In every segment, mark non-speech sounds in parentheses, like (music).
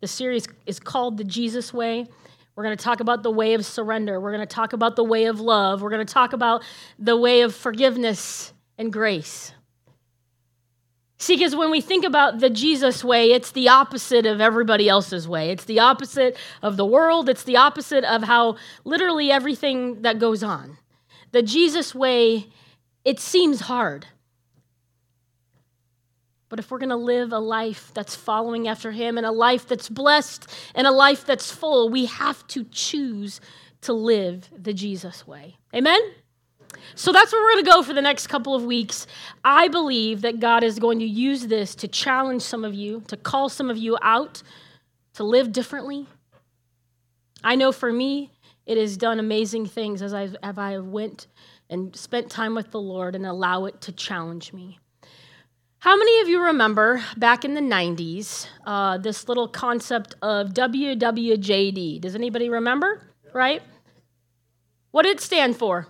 The series is called The Jesus Way. We're going to talk about the way of surrender. We're going to talk about the way of love. We're going to talk about the way of forgiveness and grace. See, because when we think about the Jesus way, it's the opposite of everybody else's way. It's the opposite of the world. It's the opposite of how literally everything that goes on. The Jesus way, it seems hard. But if we're going to live a life that's following after Him and a life that's blessed and a life that's full, we have to choose to live the Jesus way. Amen? So that's where we're going to go for the next couple of weeks. I believe that God is going to use this to challenge some of you, to call some of you out to live differently. I know for me, it has done amazing things as I, as I have went and spent time with the Lord and allow it to challenge me. How many of you remember back in the 90s uh, this little concept of WWJD? Does anybody remember? Right? What did it stand for?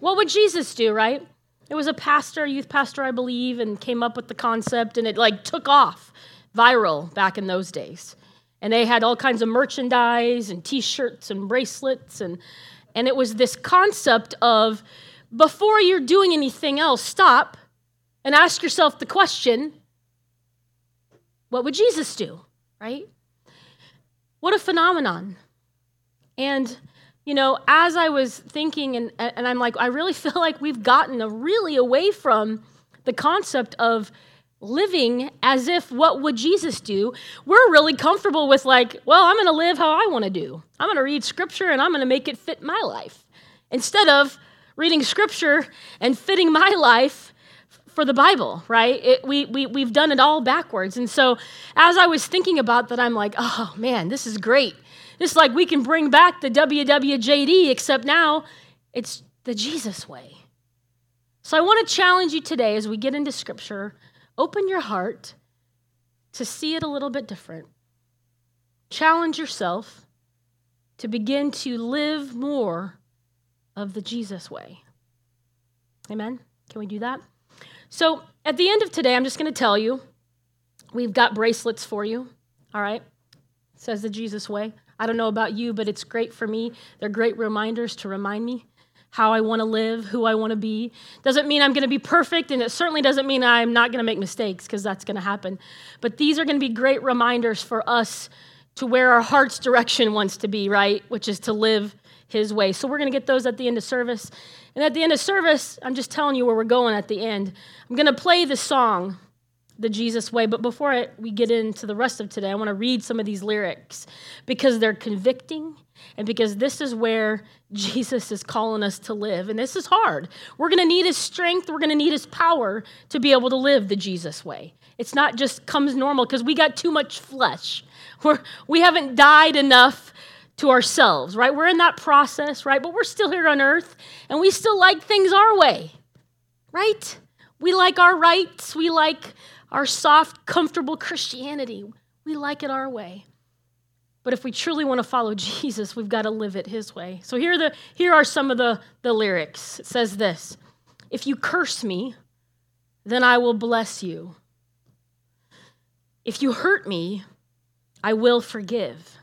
What would Jesus do, right? It was a pastor, a youth pastor, I believe, and came up with the concept, and it like took off viral back in those days. And they had all kinds of merchandise and t-shirts and bracelets and and it was this concept of before you're doing anything else, stop and ask yourself the question what would Jesus do? Right? What a phenomenon. And, you know, as I was thinking, and, and I'm like, I really (laughs) feel like we've gotten a really away from the concept of living as if what would Jesus do? We're really comfortable with, like, well, I'm going to live how I want to do. I'm going to read scripture and I'm going to make it fit my life. Instead of reading scripture and fitting my life for the Bible, right? It, we, we, we've done it all backwards. And so as I was thinking about that, I'm like, oh man, this is great. It's like we can bring back the WWJD, except now it's the Jesus way. So I want to challenge you today as we get into scripture, open your heart to see it a little bit different. Challenge yourself to begin to live more of the Jesus way. Amen? Can we do that? So at the end of today, I'm just going to tell you we've got bracelets for you. All right? Says the Jesus way. I don't know about you, but it's great for me. They're great reminders to remind me how I want to live, who I want to be. Doesn't mean I'm going to be perfect, and it certainly doesn't mean I'm not going to make mistakes, because that's going to happen. But these are going to be great reminders for us to where our heart's direction wants to be, right? Which is to live His way. So we're going to get those at the end of service. And at the end of service, I'm just telling you where we're going at the end. I'm going to play the song, The Jesus Way. But before I, we get into the rest of today, I want to read some of these lyrics because they're convicting and because this is where (laughs) Jesus is calling us to live. And this is hard. We're going to need his strength, we're going to need his power to be able to live the Jesus way. It's not just comes normal because we got too much flesh. (laughs) We're, we haven't died enough to ourselves, right? We're in that process, right? But we're still here on earth and we still like things our way, right? We like our rights. We like our soft, comfortable Christianity. We like it our way. But if we truly want to follow (laughs) Jesus, we've got to live it his way. So here are, the, here are some of the, the lyrics. It says this If you curse me, then I will bless you. If you hurt me, I will forgive.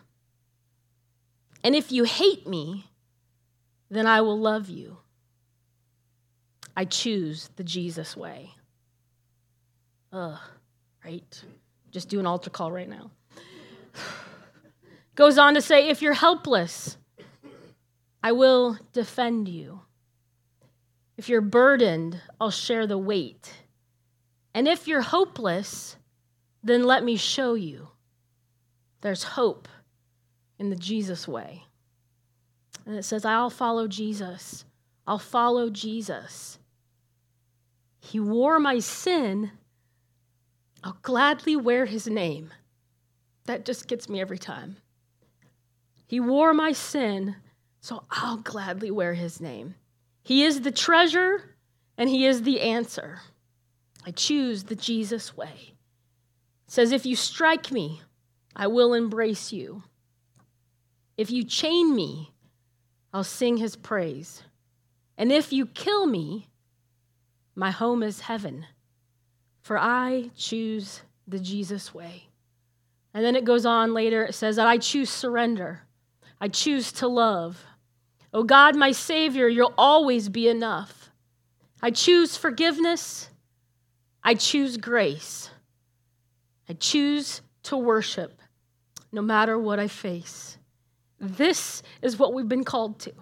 And if you hate me, then I will love you. I choose the Jesus way. Ugh, right? Just do an altar call right now. (sighs) Goes on to say, if you're helpless, I will defend you. If you're burdened, I'll share the weight. And if you're hopeless, then let me show you. There's hope in the Jesus way. And it says, I'll follow Jesus. I'll follow Jesus. He wore my sin. I'll gladly wear his name. That just gets me every time. He wore my sin, so I'll gladly wear his name. He is the treasure and he is the answer. I choose the Jesus way. It says, If you strike me, I will embrace you. If you chain me, I'll sing his praise. And if you kill me, my home is heaven, for I choose the Jesus way. And then it goes on later, it says that I choose surrender. I choose to love. Oh God, my Savior, you'll always be enough. I choose forgiveness. I choose grace. I choose to worship no matter what I face. This is what we've been called to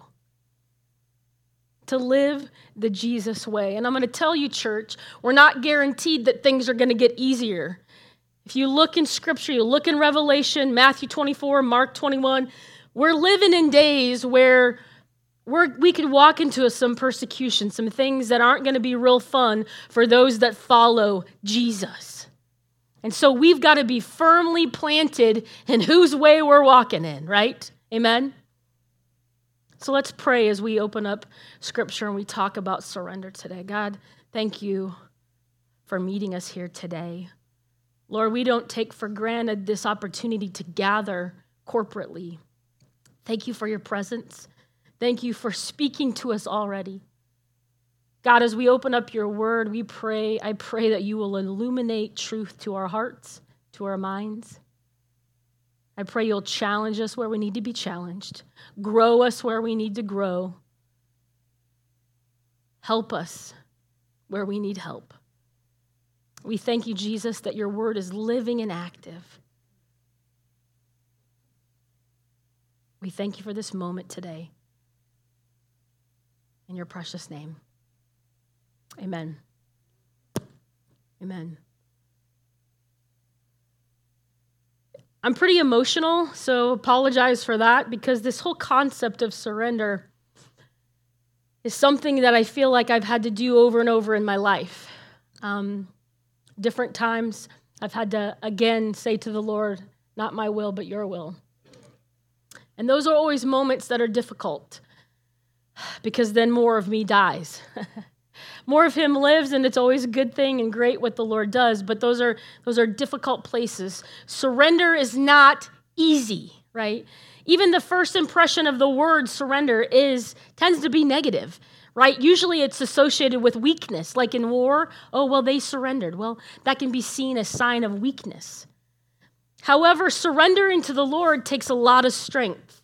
to live the Jesus way. And I'm going to tell you, church, we're not guaranteed that things are going to get easier. If you look in Scripture, you look in Revelation, Matthew 24, Mark 21, we're living in days where we're, we could walk into some persecution, some things that aren't going to be real fun for those that follow Jesus. And so we've got to be firmly planted in whose way we're walking in, right? Amen? So let's pray as we open up scripture and we talk about surrender today. God, thank you for meeting us here today. Lord, we don't take for granted this opportunity to gather corporately. Thank you for your presence. Thank you for speaking to us already. God, as we open up your word, we pray, I pray that you will illuminate truth to our hearts, to our minds. I pray you'll challenge us where we need to be challenged, grow us where we need to grow, help us where we need help. We thank you, Jesus, that your word is living and active. We thank you for this moment today. In your precious name. Amen. Amen. I'm pretty emotional, so apologize for that because this whole concept of surrender is something that I feel like I've had to do over and over in my life. Um, different times, I've had to again say to the Lord, Not my will, but your will. And those are always moments that are difficult because then more of me dies. (laughs) More of him lives, and it's always a good thing and great what the Lord does, but those are, those are difficult places. Surrender is not easy, right? Even the first impression of the word surrender is tends to be negative right? Usually it's associated with weakness, like in war. Oh, well, they surrendered. Well, that can be seen as sign of weakness. However, surrendering to the Lord takes a lot of strength.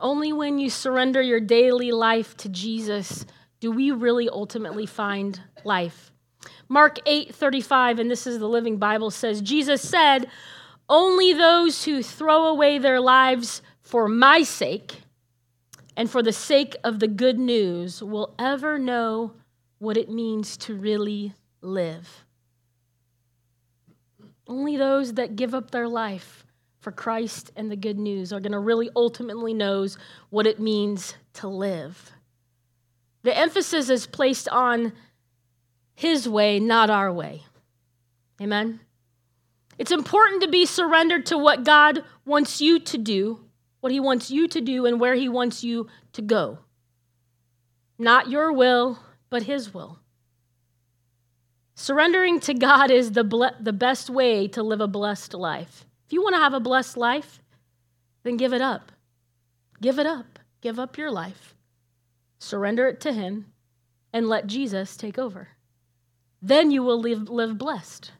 Only when you surrender your daily life to Jesus do we really ultimately find life. Mark 8:35 and this is the Living Bible says Jesus said, "Only those who throw away their lives for my sake and for the sake of the good news will ever know what it means to really live." Only those that give up their life for Christ and the good news are going to really ultimately knows what it means to live. The emphasis is placed on his way, not our way. Amen. It's important to be surrendered to what God wants you to do, what he wants you to do and where he wants you to go. Not your will, but his will. Surrendering to God is the, ble- the best way to live a blessed life. If you want to have a blessed life, then give it up. Give it up. Give up your life. Surrender it to Him and let Jesus take over. Then you will live, live blessed.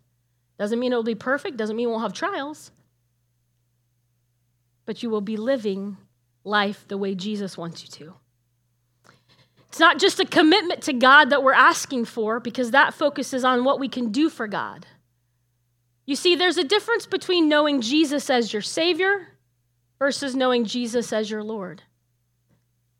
Doesn't mean it will be perfect, doesn't mean you won't have trials, but you will be living life the way Jesus wants you to. It's not just a commitment to God that we're asking for because that focuses on what we can do for God. You see, there's a difference between knowing Jesus as your Savior versus knowing Jesus as your Lord.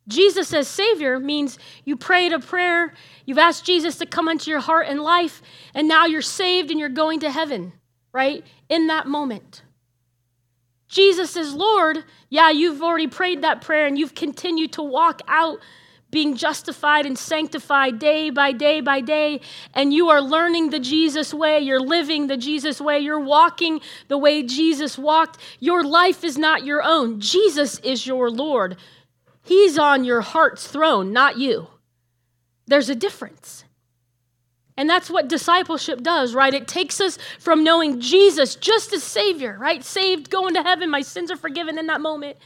Jesus as Savior means you prayed a prayer, you've asked Jesus to come into your heart and life, and now you're saved and you're going to heaven, right? In that moment. Jesus is Lord, yeah, you've already prayed that prayer and you've continued to walk out being justified and sanctified day by day by day, and you are learning the Jesus way, you're living the Jesus way, you're walking the way Jesus walked, your life is not your own. Jesus is your Lord. He's on your heart's throne, not you. There's a difference. And that's what discipleship does, right? It takes us from knowing Jesus just as Savior, right? Saved, going to heaven, my sins are forgiven in that moment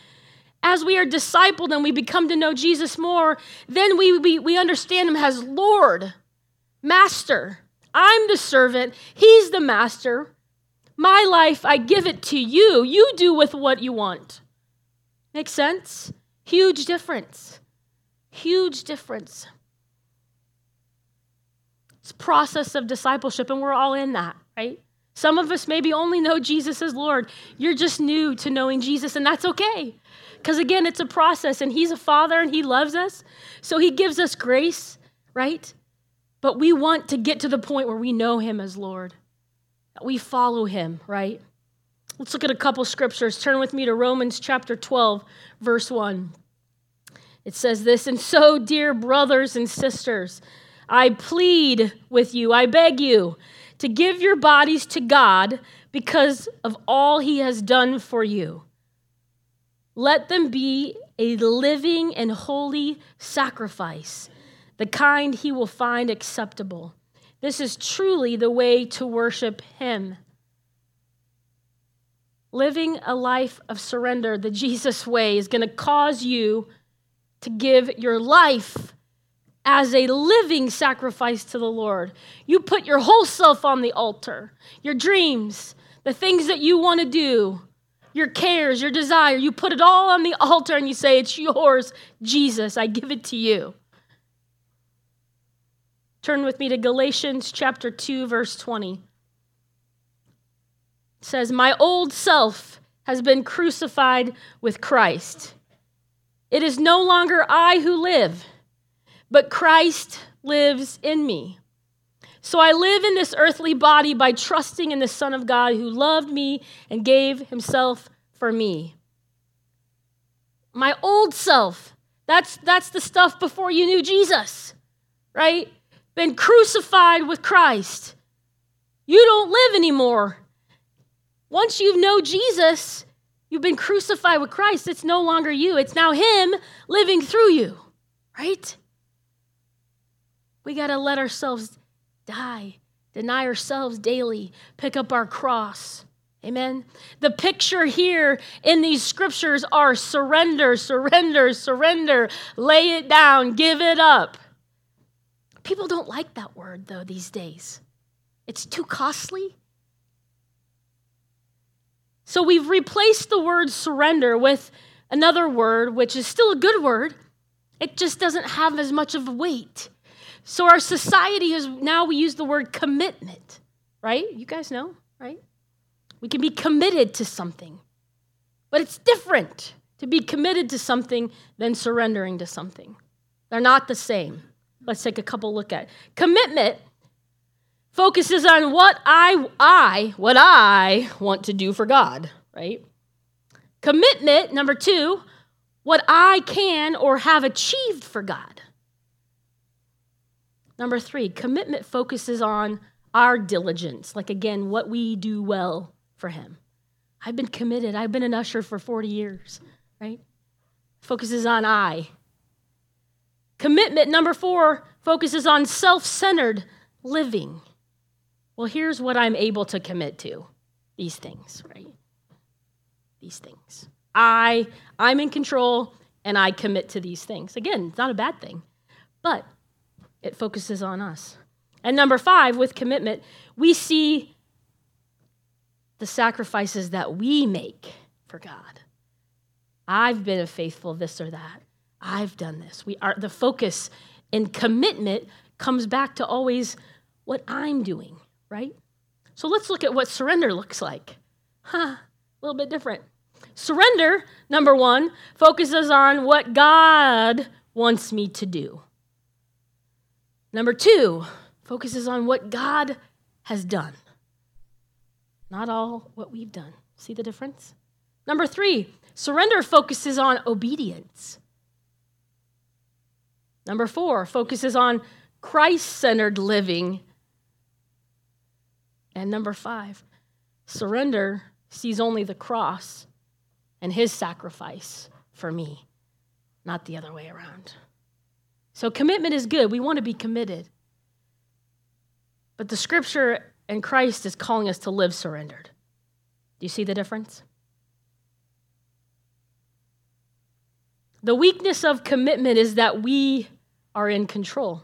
as we are discipled and we become to know Jesus more, then we, we, we understand him as Lord, Master. I'm the servant, he's the master. My life, I give it to you. You do with what you want. Make sense? Huge difference. Huge difference. It's process of discipleship, and we're all in that, right? Some of us maybe only know Jesus as Lord. You're just new to knowing Jesus, and that's okay. Because again, it's a process, and He's a Father and He loves us. So He gives us grace, right? But we want to get to the point where we know Him as Lord, that we follow Him, right? Let's look at a couple scriptures. Turn with me to Romans chapter 12, verse 1. It says this And so, dear brothers and sisters, I plead with you, I beg you, to give your bodies to God because of all He has done for you. Let them be a living and holy sacrifice, the kind He will find acceptable. This is truly the way to worship Him. Living a life of surrender the Jesus way is going to cause you to give your life as a living sacrifice to the Lord. You put your whole self on the altar, your dreams, the things that you want to do, your cares, your desire, you put it all on the altar and you say, It's yours, Jesus, I give it to you. Turn with me to Galatians chapter 2, verse 20. Says, My old self has been crucified with Christ. It is no longer I who live but Christ lives in me. So I live in this earthly body by trusting in the Son of God who loved me and gave himself for me. My old self, that's, that's the stuff before you knew Jesus, right? Been crucified with Christ. You don't live anymore. Once you know Jesus, you've been crucified with Christ. It's no longer you, it's now Him living through you, right? We got to let ourselves die, deny ourselves daily, pick up our cross. Amen. The picture here in these scriptures are surrender, surrender, surrender, lay it down, give it up. People don't like that word, though, these days. It's too costly. So we've replaced the word surrender with another word, which is still a good word. It just doesn't have as much of a weight. So our society is now we use the word commitment, right? You guys know, right? We can be committed to something. But it's different to be committed to something than surrendering to something. They're not the same. Let's take a couple look at. It. Commitment focuses on what I I what I want to do for God, right? Commitment number 2, what I can or have achieved for God. Number three, commitment focuses on our diligence, like again, what we do well for Him. I've been committed. I've been an usher for 40 years, right? Focuses on I. Commitment, number four, focuses on self centered living. Well, here's what I'm able to commit to these things, right? These things. I, I'm in control and I commit to these things. Again, it's not a bad thing. But it focuses on us. And number five, with commitment, we see the sacrifices that we make for God. I've been a faithful this or that. I've done this. We are the focus in commitment comes back to always what I'm doing, right? So let's look at what surrender looks like. Huh, a little bit different. Surrender, number one, focuses on what God wants me to do. Number two focuses on what God has done, not all what we've done. See the difference? Number three, surrender focuses on obedience. Number four focuses on Christ centered living. And number five, surrender sees only the cross and his sacrifice for me, not the other way around. So commitment is good. We want to be committed. But the scripture and Christ is calling us to live surrendered. Do you see the difference? The weakness of commitment is that we are in control.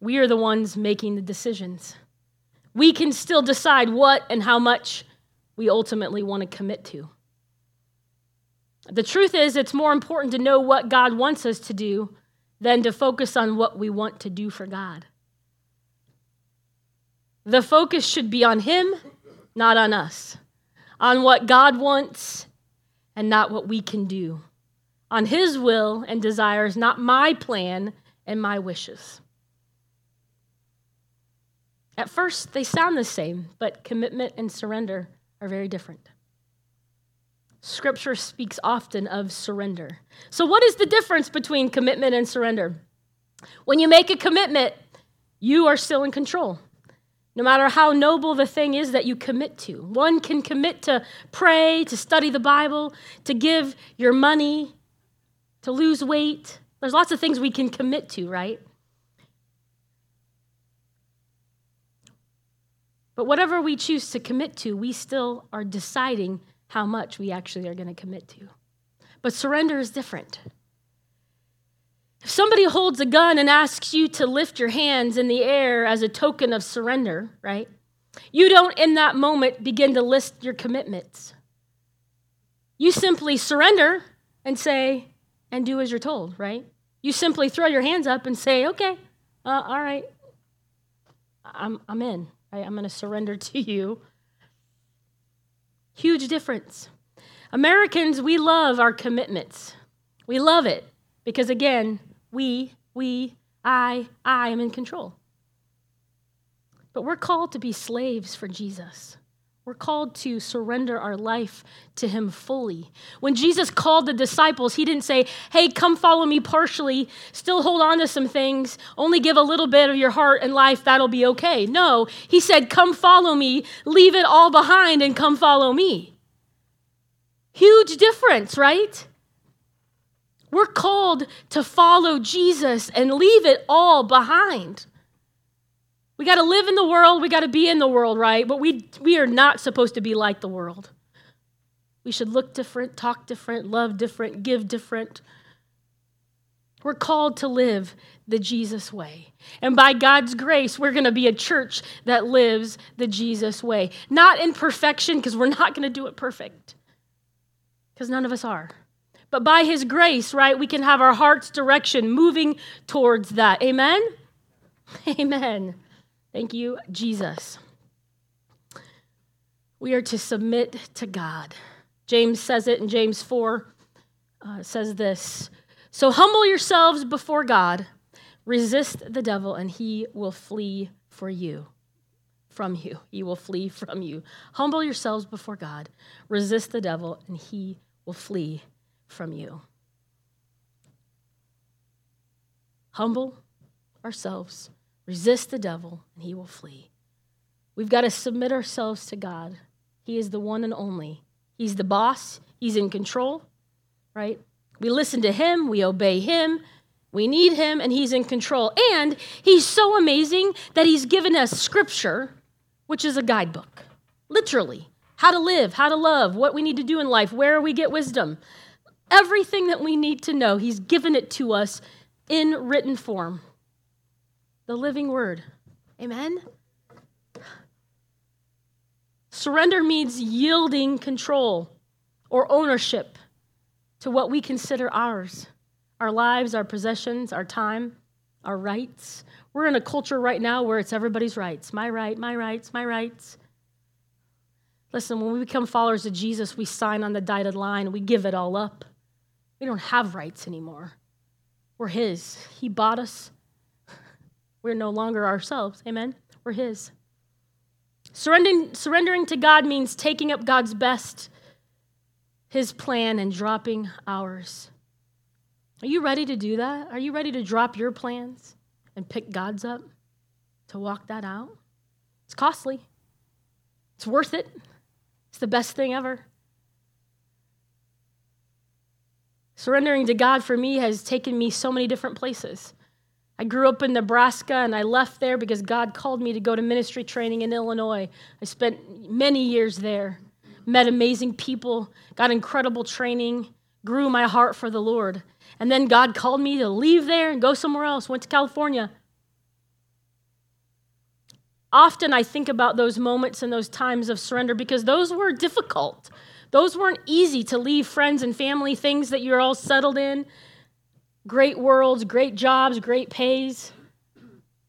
We are the ones making the decisions. We can still decide what and how much we ultimately want to commit to. The truth is, it's more important to know what God wants us to do than to focus on what we want to do for God. The focus should be on Him, not on us, on what God wants and not what we can do, on His will and desires, not my plan and my wishes. At first, they sound the same, but commitment and surrender are very different. Scripture speaks often of surrender. So, what is the difference between commitment and surrender? When you make a commitment, you are still in control. No matter how noble the thing is that you commit to. One can commit to pray, to study the Bible, to give your money, to lose weight. There's lots of things we can commit to, right? But whatever we choose to commit to, we still are deciding how much we actually are going to commit to. But surrender is different. If somebody holds a gun and asks you to lift your hands in the air as a token of surrender, right? You don't in that moment begin to list your commitments. You simply surrender and say, and do as you're told, right? You simply throw your hands up and say, okay, uh, all right, I'm, I'm in. Right? I'm going to surrender (laughs) to you. Huge difference. Americans, we love our commitments. We love it because, again, we, we, I, I am in control. But we're called to be slaves for Jesus. We're called to surrender our life to Him fully. When Jesus called the disciples, He didn't say, Hey, come follow me partially, still hold on to some things, only give a little bit of your heart and life, that'll be okay. No, He said, Come follow me, leave it all behind, and come follow me. Huge difference, right? We're called to follow Jesus and leave it all behind. We got to live in the world, we got to be in the world, right? But we, we are not supposed to be like the world. We should look different, talk different, love different, give different. We're called to live the Jesus way. And by God's grace, we're going to be a church that lives the Jesus way. Not in perfection, because we're not going to do it perfect, because none of us are. But by His grace, right, we can have our heart's direction moving towards that. Amen? (laughs) Amen. Thank you, Jesus. We are to submit to God. James says it in James 4, uh, says this So humble yourselves before God, resist the devil, and he will flee for you. From you. He will flee from you. Humble yourselves before God, resist the devil, and he will flee from you. Humble ourselves Resist the devil, and he will flee. We've got to submit ourselves to God. He is the one and only. He's the boss, He's in control, right? We listen to Him, we obey Him, we need Him, and He's in control. And He's so amazing that He's given us Scripture, which is a guidebook, literally. How to live, how to love, what we need to do in life, where we get wisdom. Everything that we need to know, He's given it to us in written form the living word. Amen? Surrender means yielding control or ownership to what we consider ours our lives, our possessions, our time, our rights. We're in a culture right now where it's everybody's rights my right, my rights, my rights. Listen, when we become followers of Jesus, we sign on the dotted line, we give it all up. We don't have rights anymore. We're His. He bought us, we're no longer ourselves. Amen? We're His. Surrendering, surrendering to God means taking up God's best, His plan, and dropping ours. Are you ready to do that? Are you ready to drop your plans and pick God's up to walk that out? It's costly, it's worth it, it's the best thing ever. Surrendering to God for me has taken me so many different places. I grew up in Nebraska and I left there because God called me to go to ministry training in Illinois. I spent many years there, met amazing people, got incredible training, grew my heart for the Lord. And then God called me to leave there and go somewhere else, went to California. often I think about those moments and those times of surrender because those were difficult. Those weren't easy to leave friends and family, things that you're all settled in, great worlds, great jobs, great pays.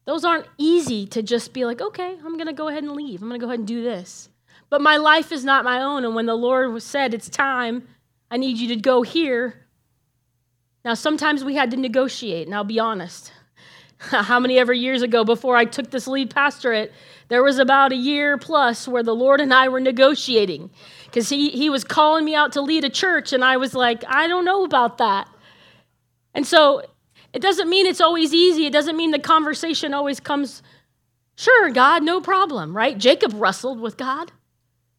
Those aren't easy to just be like, okay, I'm going to go ahead and leave. I'm going to go ahead and do this. But my life is not my own. And when the Lord said, it's time, I need you to go here. Now, sometimes we had to negotiate, and I'll be honest. (laughs) How many ever years ago, before I took this lead pastorate, there was about a year plus where the Lord and I were negotiating because he, he was calling me out to lead a church, and I was like, I don't know about that. And so it doesn't mean it's always easy. It doesn't mean the conversation always comes, sure, God, no problem, right? Jacob wrestled with God,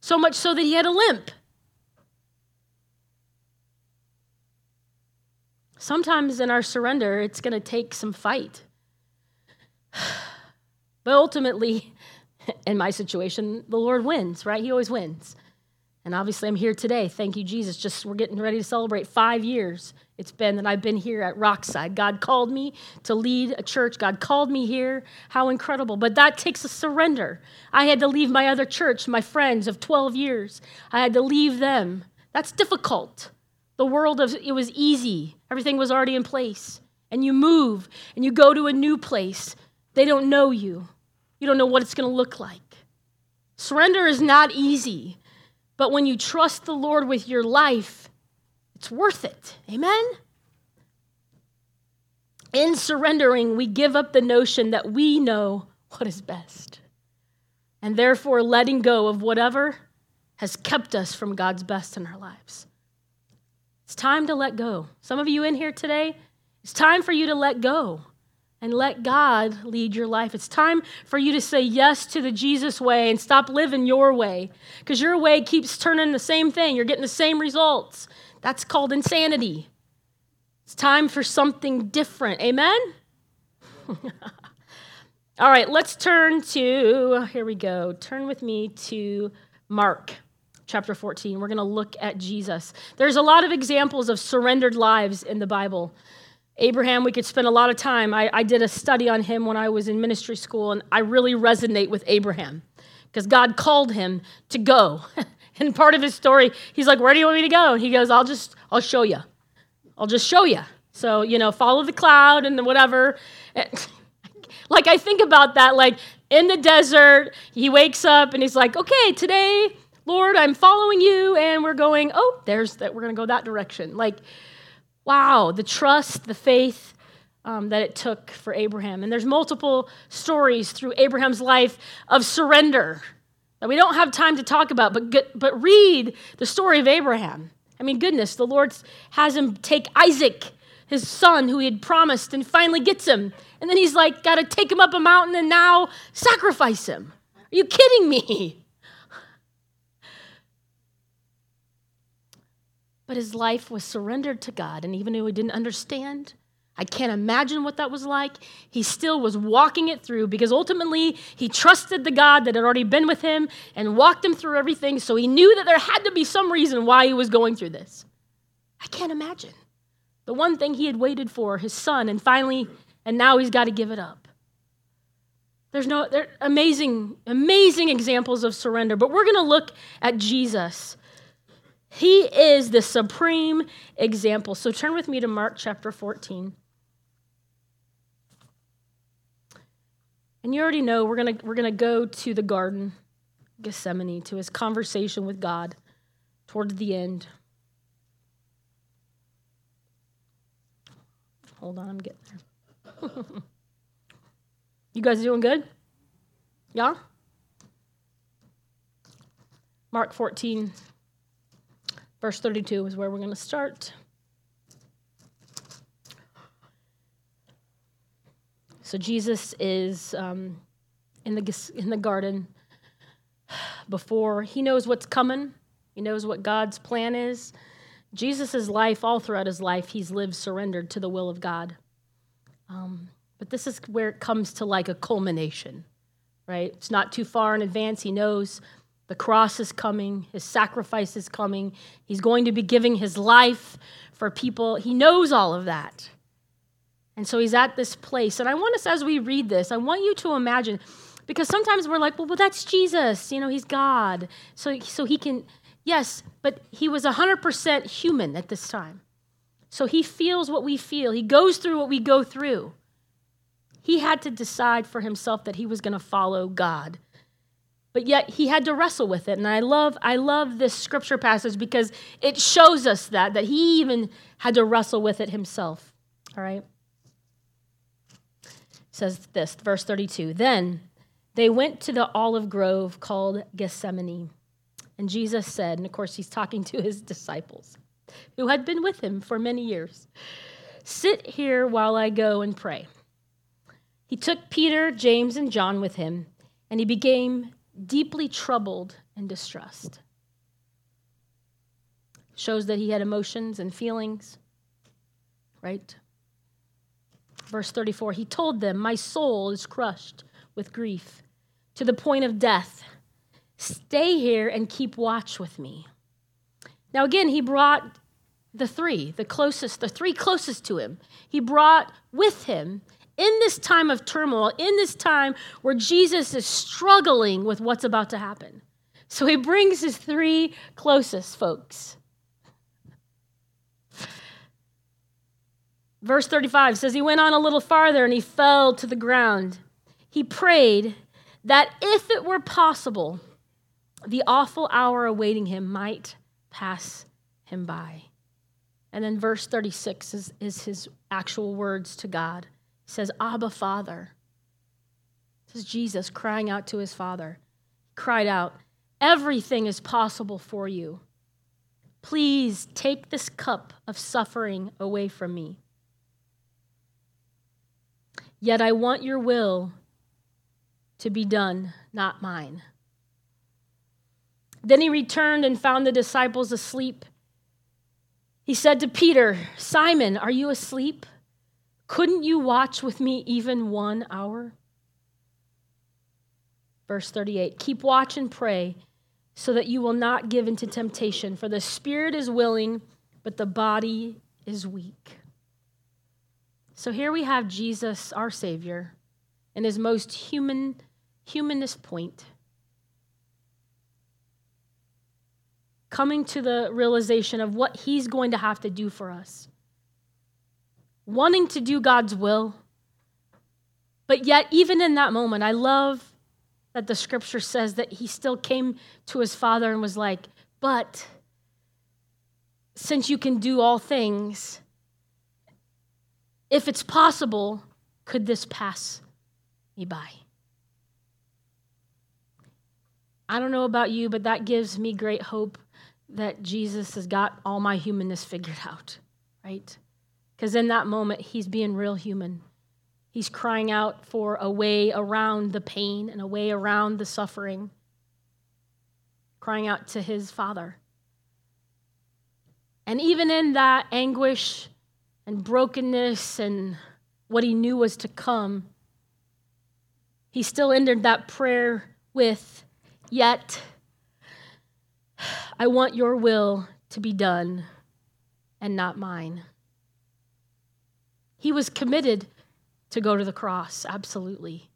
so much so that he had a limp. Sometimes in our surrender, it's going to take some fight. (sighs) But ultimately, (laughs) in my situation, the Lord wins, right? He always wins. And obviously, I'm here today. Thank you, Jesus. Just we're getting ready to celebrate five years. It's been that I've been here at Rockside. God called me to lead a church. God called me here. How incredible. But that takes a surrender. I had to leave my other church, my friends of 12 years. I had to leave them. That's difficult. The world of it was easy. Everything was already in place. And you move and you go to a new place. They don't know you. You don't know what it's going to look like. Surrender is not easy. But when you trust the Lord with your life, it's worth it. Amen? In surrendering, we give up the notion that we know what is best. And therefore, letting go of whatever has kept us from God's best in our lives. It's time to let go. Some of you in here today, it's time for you to let go and let God lead your life. It's time for you to say yes to the Jesus way and stop living your way because your way keeps turning the same thing. You're getting the same results. That's called insanity. It's time for something different. Amen? (laughs) All right, let's turn to, here we go. Turn with me to Mark chapter 14. We're going to look at Jesus. There's a lot of examples of surrendered lives in the Bible. Abraham, we could spend a lot of time. I, I did a study on him when I was in ministry school, and I really resonate with Abraham because God called him to go. (laughs) and part of his story, he's like, Where do you want me to go? And he goes, I'll just, I'll show you. I'll just show you. So, you know, follow the cloud and whatever. (laughs) like, I think about that, like in the desert, he wakes up and he's like, Okay, today, Lord, I'm following you, and we're going, Oh, there's that, we're going to go that direction. Like, wow, the trust, the faith um, that it took for Abraham. And there's multiple stories through Abraham's life of surrender that we don't have time to talk about, but, but read the story of Abraham. I mean, goodness, the Lord has him take Isaac, his son, who he had promised, and finally gets him. And then he's like, got to take him up a mountain and now sacrifice him. Are you kidding me? But his life was surrendered to God. And even though he didn't understand, I can't imagine what that was like. He still was walking it through because ultimately he trusted the God that had already been with him and walked him through everything. So he knew that there had to be some reason why he was going through this. I can't imagine. The one thing he had waited for, his son, and finally, and now he's got to give it up. There's no there amazing, amazing examples of surrender, but we're going to look at Jesus he is the supreme example. So turn with me to Mark chapter 14. And you already know we're going to we're going to go to the garden Gethsemane to his conversation with God towards the end. Hold on, I'm getting there. (laughs) you guys doing good? Yeah? Mark 14 Verse 32 is where we're going to start. So Jesus is um, in, the, in the garden before he knows what's coming, he knows what God's plan is. Jesus' life, all throughout his life, he's lived surrendered to the will of God. Um, but this is where it comes to like a culmination, right? It's not too far in advance. He knows the cross is coming, his sacrifice is coming. He's going to be giving his life for people. He knows all of that. And so he's at this place. And I want us, as we read this, I want you to imagine Because sometimes we're like, well, well, that's Jesus. You know, he's God. So, so he can, yes, but he was 100% human at this time. So he feels what we feel, he goes through what we go through. He had to decide for himself that he was going to follow God. But yet he had to wrestle with it. And I love, I love this scripture passage because it shows us that, that he even had to wrestle with it himself. All right? It says this, verse 32. Then they went to the olive grove called Gethsemane. And Jesus said, and of course he's talking to his disciples who had been with him for many years, Sit here while I go and pray. He took Peter, James, and John with him, and he became deeply troubled and distressed. Shows that he had emotions and feelings, right? Verse 34 He told them, My soul is crushed with grief to the point of death. Stay here and keep watch with me. Now, again, he brought the three, the closest, the three closest to him. He brought with him in this time of turmoil, in this time where Jesus is struggling with what's about to happen. So he brings his three closest folks. Verse 35 says, He went on a little farther and he fell to the ground. He prayed that if it were possible, the awful hour awaiting him might pass him by. And then verse 36 is, is his actual words to God. Says, Abba, Father. This is Jesus crying out to his Father. He cried out, Everything is possible for you. Please take this cup of suffering away from me. Yet I want your will to be done, not mine. Then he returned and found the disciples asleep. He said to Peter, Simon, are you asleep? Couldn't you watch with me even one hour? Verse 38 Keep watch and pray so that you will not give into temptation, for the spirit is willing, but the body is weak. So here we have Jesus, our Savior, in his most human, humanist point. coming to the realization of what he's going to have to do for us. Wanting to do God's will. But yet, even in that moment, I love that the scripture says that he still came to his father and was like, But since you can do all things, if it's possible, could this pass me by? I don't know about you, but that gives me great hope that Jesus has got all my humanness figured (laughs) out, right? Because in that moment, he's being real human. He's crying out for a way around the pain and a way around the suffering, crying out to his Father. And even in that anguish and brokenness and what he knew was to come, he still ended that prayer with, Yet I want your will to be done and not mine. He was committed to go to the cross, absolutely.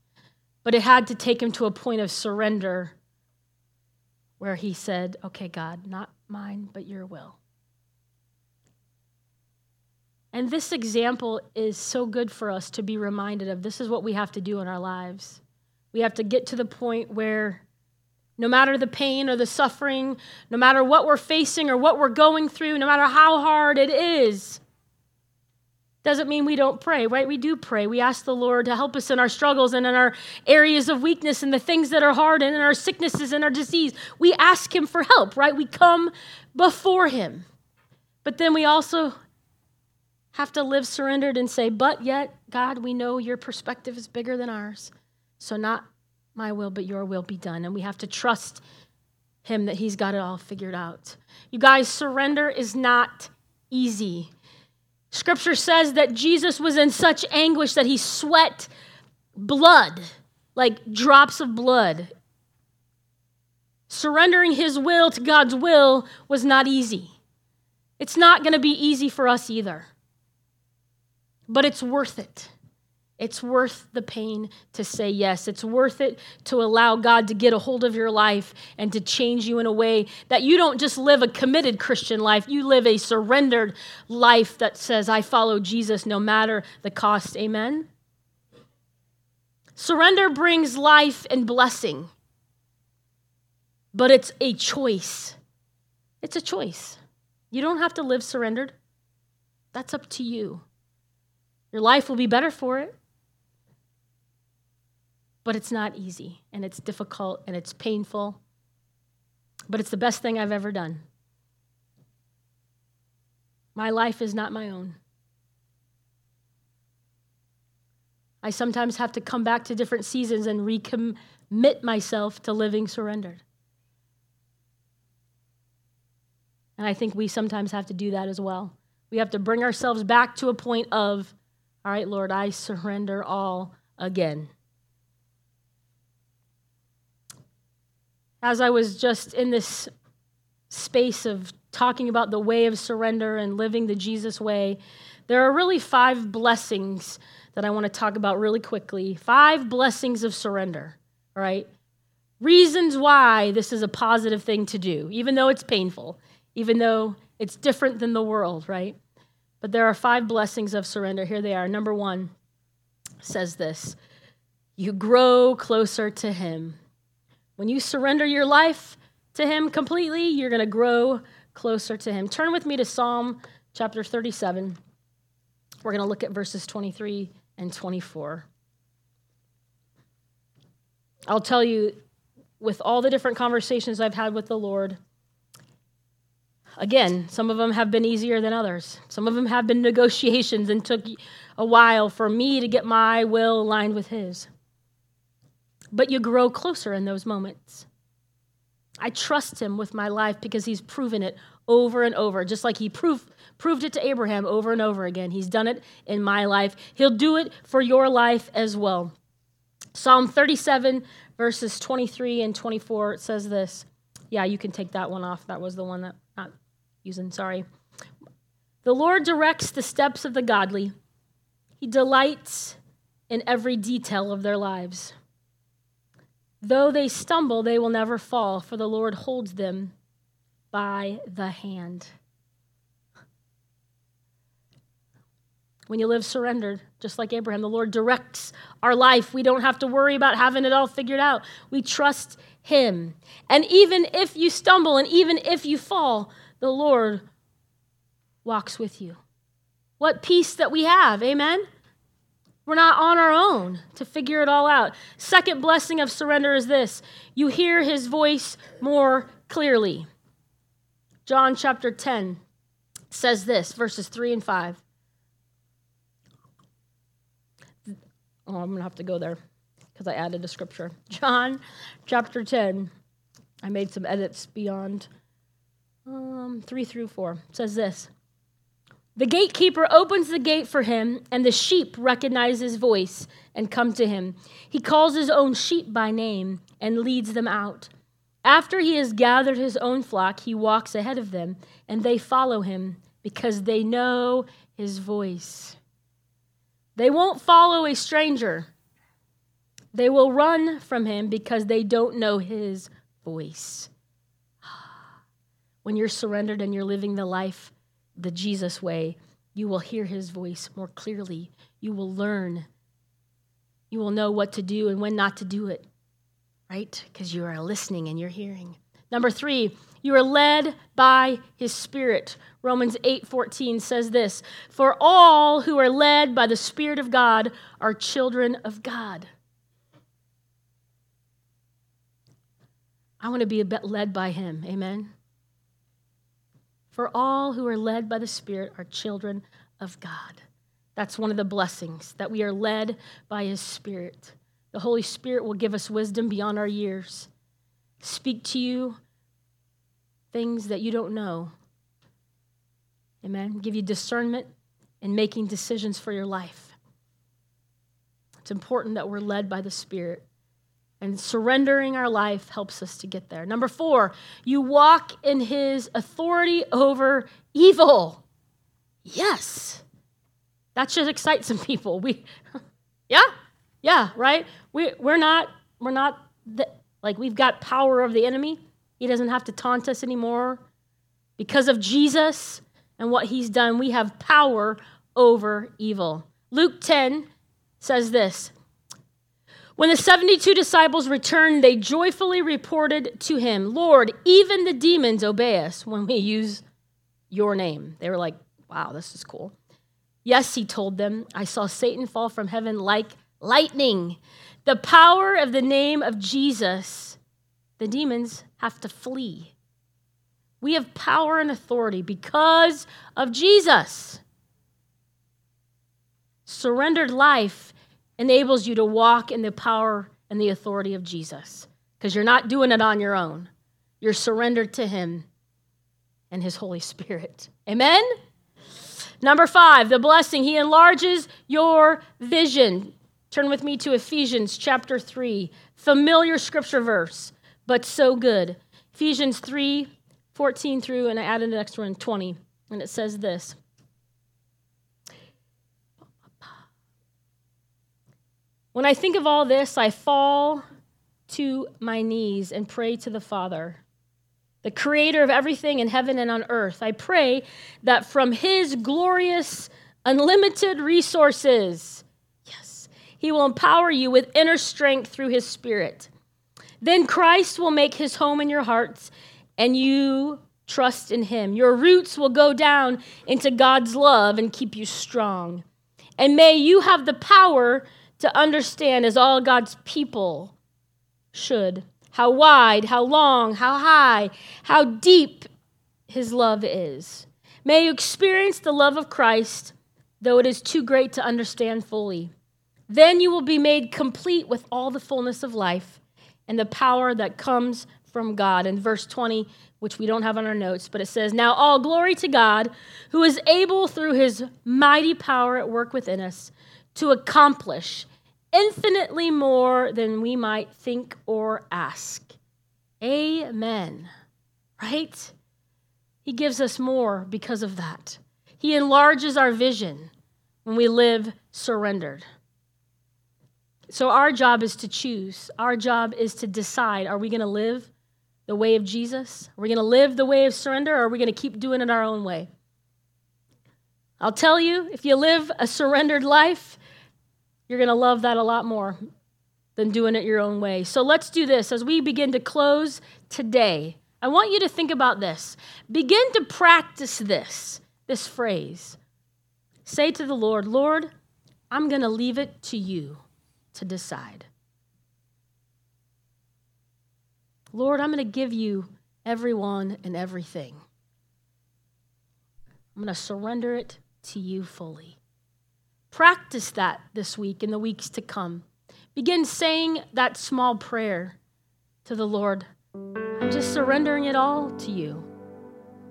But it had to take him to a point of surrender where he said, Okay, God, not mine, but your will. And this example is so good for us to be reminded of. This is what we have to do in our lives. We have to get to the point where no matter the pain or the suffering, no matter what we're facing or what we're going through, no matter how hard it is, doesn't mean we don't pray, right? We do pray. We ask the Lord to help us in our struggles and in our areas of weakness and the things that are hard and in our sicknesses and our disease. We ask Him for help, right? We come before Him. But then we also have to live surrendered and say, But yet, God, we know your perspective is bigger than ours. So, not my will, but your will be done. And we have to trust him that he's got it all figured out. You guys, surrender is not easy. Scripture says that Jesus was in such anguish that he sweat blood, like drops of blood. Surrendering his will to God's will was not easy. It's not going to be easy for us either. But it's worth it. It's worth the pain to say yes. It's worth it to allow God to get a hold of your life and to change you in a way that you don't just live a committed Christian life, you live a surrendered life that says, I follow Jesus no matter the cost. Amen? Surrender brings life and blessing, but it's a choice. It's a choice. You don't have to live surrendered, that's up to you. Your life will be better for it. But it's not easy, and it's difficult, and it's painful. But it's the best thing I've ever done. My life is not my own. I sometimes have to come back to different seasons and recommit myself to living surrendered. And I think we sometimes have to do that as well. We have to bring ourselves back to a point of, all right, Lord, I surrender all again. As I was just in this space of talking about the way of surrender and living the Jesus way, there are really five blessings that I want to talk about really quickly. Five blessings of surrender, all right? Reasons why this is a positive thing to do, even though it's painful, even though it's different than the world, right? But there are five blessings of surrender. Here they are. Number one says this You grow closer to Him. When you surrender your life to Him completely, you're going to grow closer to Him. Turn with me to Psalm chapter 37. We're going to look at verses 23 and 24. I'll tell you, with all the different conversations I've had with the Lord, again, some of them have been easier than others. Some of them have been negotiations and took a while for me to get my will aligned with His. But you grow closer in those moments. I trust Him with my life because He's proven it over and over, just like He proved proved it to Abraham over and over again. He's done it in my life. He'll do it for your life as well. Psalm 37, verses 23 and 24, it says this. Yeah, you can take that one off. That was the one that I'm not using. Sorry. The Lord directs the steps of the godly. He delights in every detail of their lives. Though they stumble, they will never fall, for the Lord holds them by the hand. when you live surrendered, just like Abraham. The Lord directs our life. We don't have to worry about having it all figured out. We trust Him. And even if you stumble and even if you fall, the Lord walks with you. What peace that we have. Amen? We're not on our own to figure it all out. Second blessing of surrender is this you hear His voice more clearly. John chapter 10 says this, verses 3 and 5. Oh, I'm going to have to go there because I added a scripture. (laughs) John chapter 10. I made some edits beyond um, 3 through 4. It says this The gatekeeper opens the gate for him, and the sheep recognize his voice and come to him. He calls his own sheep by name and leads them out. After he has gathered his own flock, he walks ahead of them, and they follow him because they know his voice. They won't follow a stranger. They will run from him because they don't know his voice. (sighs) When you're surrendered and you're living the life the Jesus way, you will hear his voice more clearly. You will learn. You will know what to do and when not to do it, right? Because you are listening and you're hearing. Number three, you are led by his spirit. Romans 8:14 says this, "For all who are led by the spirit of God are children of God." I want to be led by him. Amen. For all who are led by the spirit are children of God. That's one of the blessings that we are led by his spirit. The Holy Spirit will give us wisdom beyond our years. Speak to you things that you don't know Amen. Give you discernment in making decisions for your life. It's important that we're led by the Spirit. And surrendering our life helps us to get there. Number four, you walk in his authority over evil. Yes. That should excite some people. We, (laughs) Yeah? Yeah, right? We, we're not, we're not, the, like, we've got power of the enemy. He doesn't have to taunt us anymore. Because of Jesus and what he's done, we have power over evil. Luke 10 says this When the 72 disciples returned, they joyfully reported to him, Lord, even the demons obey us when we use your name. They were like, wow, this is cool. Yes, he told them, I saw Satan fall from heaven like lightning. The power of the name of Jesus, the demons have to flee. We have power and authority because of Jesus. Surrendered life enables you to walk in the power and the authority of Jesus because you're not doing it on your own. You're surrendered to Him and His Holy Spirit. Amen? Number five, the blessing. He enlarges your vision. Turn with me to Ephesians chapter 3. Familiar scripture verse, but so good. Ephesians 3 14 through, and I added an extra one, 20. And it says this When I think of all this, I fall to my knees and pray to the Father the creator of everything in heaven and on earth. I pray that from his glorious, unlimited resources, yes, he will empower you with inner strength through his spirit. Then Christ will make his home in your hearts, and you trust in him. Your roots will go down into God's love and keep you strong. And may you have the power to understand, as all God's people should how wide, how long, how high, how deep his love is. May you experience the love of Christ, though it is too great to understand fully. Then you will be made complete with all the fullness of life and the power that comes from God. In verse 20, which we don't have on our notes, but it says, Now all glory to God, who is able through his mighty power at work within us to accomplish infinitely more than we might think or ask. Amen. Right? He gives us more because of that. He enlarges our vision when we live surrendered. So, our job is to choose. Our job is to decide are we going to live the way of Jesus? Are we going to live the way of surrender, or are we going to keep doing it our own way? I'll tell you, if you live a surrendered life, you're going to love that a lot more than doing it your own way. So let's do this as we begin to close today. I want you to think about this. Begin to practice this, this phrase. Say to the Lord, Lord, I'm going to leave it to you to decide. Lord, I'm going to give you everyone and everything. I'm going to surrender it to you fully. Practice that this week and the weeks to come. Begin saying that small prayer to the Lord. I'm just surrendering it all to you.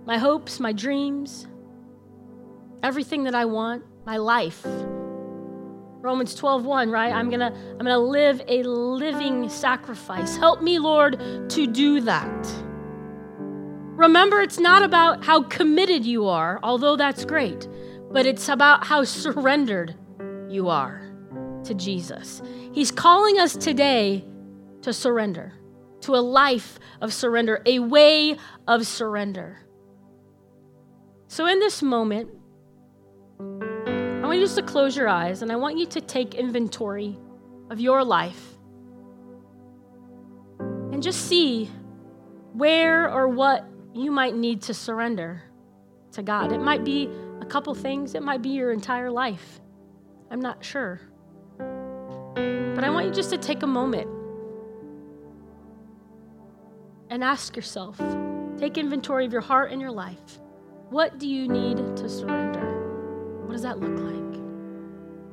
My hopes, my dreams, everything that I want, my life. Romans 12:1, right? I'm going to I'm going to live a living sacrifice. Help me, Lord, to do that. Remember, it's not about how committed you are, although that's great but it's about how surrendered you are to Jesus. He's calling us today to surrender, to a life of surrender, a way of surrender. So, in this moment, I want you just to close your eyes and I want you to take inventory of your life and just see where or what you might need to surrender to God. It might be a couple things, it might be your entire life. I'm not sure. But I want you just to take a moment and ask yourself take inventory of your heart and your life. What do you need to surrender? What does that look like?